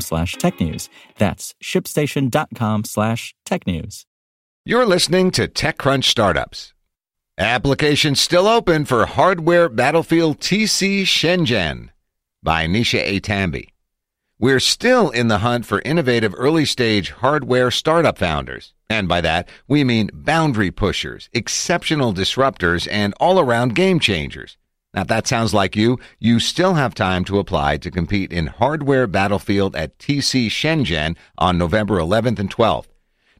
slash tech news. That's shipstation.com slash tech news. You're listening to TechCrunch Startups. Applications still open for Hardware Battlefield TC Shenzhen by Neesha A. Tambe. We're still in the hunt for innovative early stage hardware startup founders. And by that, we mean boundary pushers, exceptional disruptors, and all around game changers. Now, if that sounds like you, you still have time to apply to compete in Hardware Battlefield at TC Shenzhen on November 11th and 12th.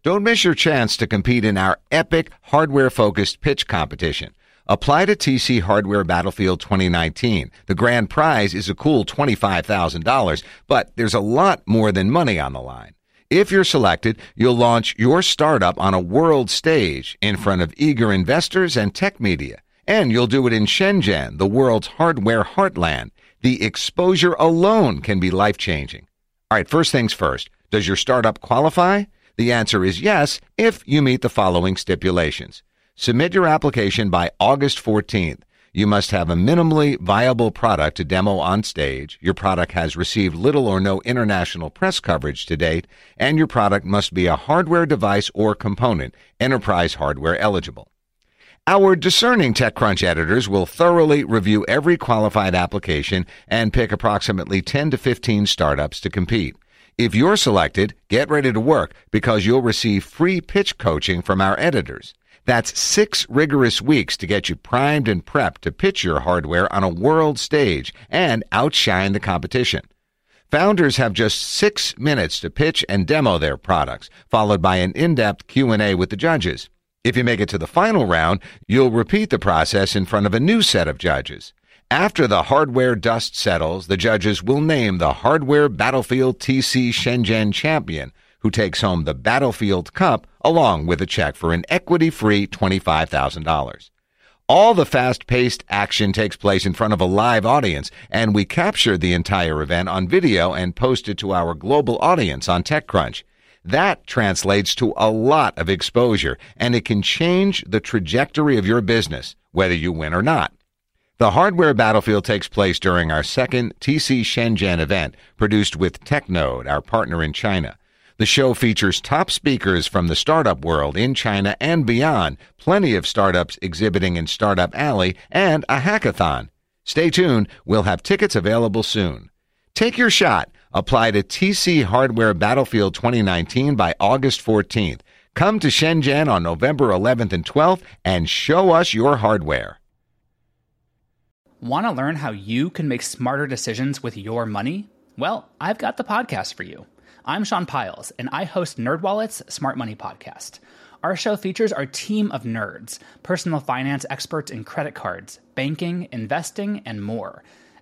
Don't miss your chance to compete in our epic hardware focused pitch competition. Apply to TC Hardware Battlefield 2019. The grand prize is a cool $25,000, but there's a lot more than money on the line. If you're selected, you'll launch your startup on a world stage in front of eager investors and tech media. And you'll do it in Shenzhen, the world's hardware heartland. The exposure alone can be life changing. All right, first things first. Does your startup qualify? The answer is yes if you meet the following stipulations. Submit your application by August 14th. You must have a minimally viable product to demo on stage. Your product has received little or no international press coverage to date, and your product must be a hardware device or component, enterprise hardware eligible. Our discerning TechCrunch editors will thoroughly review every qualified application and pick approximately 10 to 15 startups to compete. If you're selected, get ready to work because you'll receive free pitch coaching from our editors. That's six rigorous weeks to get you primed and prepped to pitch your hardware on a world stage and outshine the competition. Founders have just six minutes to pitch and demo their products, followed by an in-depth Q&A with the judges. If you make it to the final round, you'll repeat the process in front of a new set of judges. After the hardware dust settles, the judges will name the Hardware Battlefield TC Shenzhen champion, who takes home the Battlefield Cup along with a check for an equity free $25,000. All the fast paced action takes place in front of a live audience, and we captured the entire event on video and posted to our global audience on TechCrunch. That translates to a lot of exposure, and it can change the trajectory of your business, whether you win or not. The hardware battlefield takes place during our second TC Shenzhen event, produced with Technode, our partner in China. The show features top speakers from the startup world in China and beyond, plenty of startups exhibiting in Startup Alley, and a hackathon. Stay tuned, we'll have tickets available soon. Take your shot. Apply to TC Hardware Battlefield 2019 by August 14th. Come to Shenzhen on November 11th and 12th and show us your hardware. Want to learn how you can make smarter decisions with your money? Well, I've got the podcast for you. I'm Sean Pyles, and I host NerdWallet's Smart Money Podcast. Our show features our team of nerds, personal finance experts in credit cards, banking, investing, and more.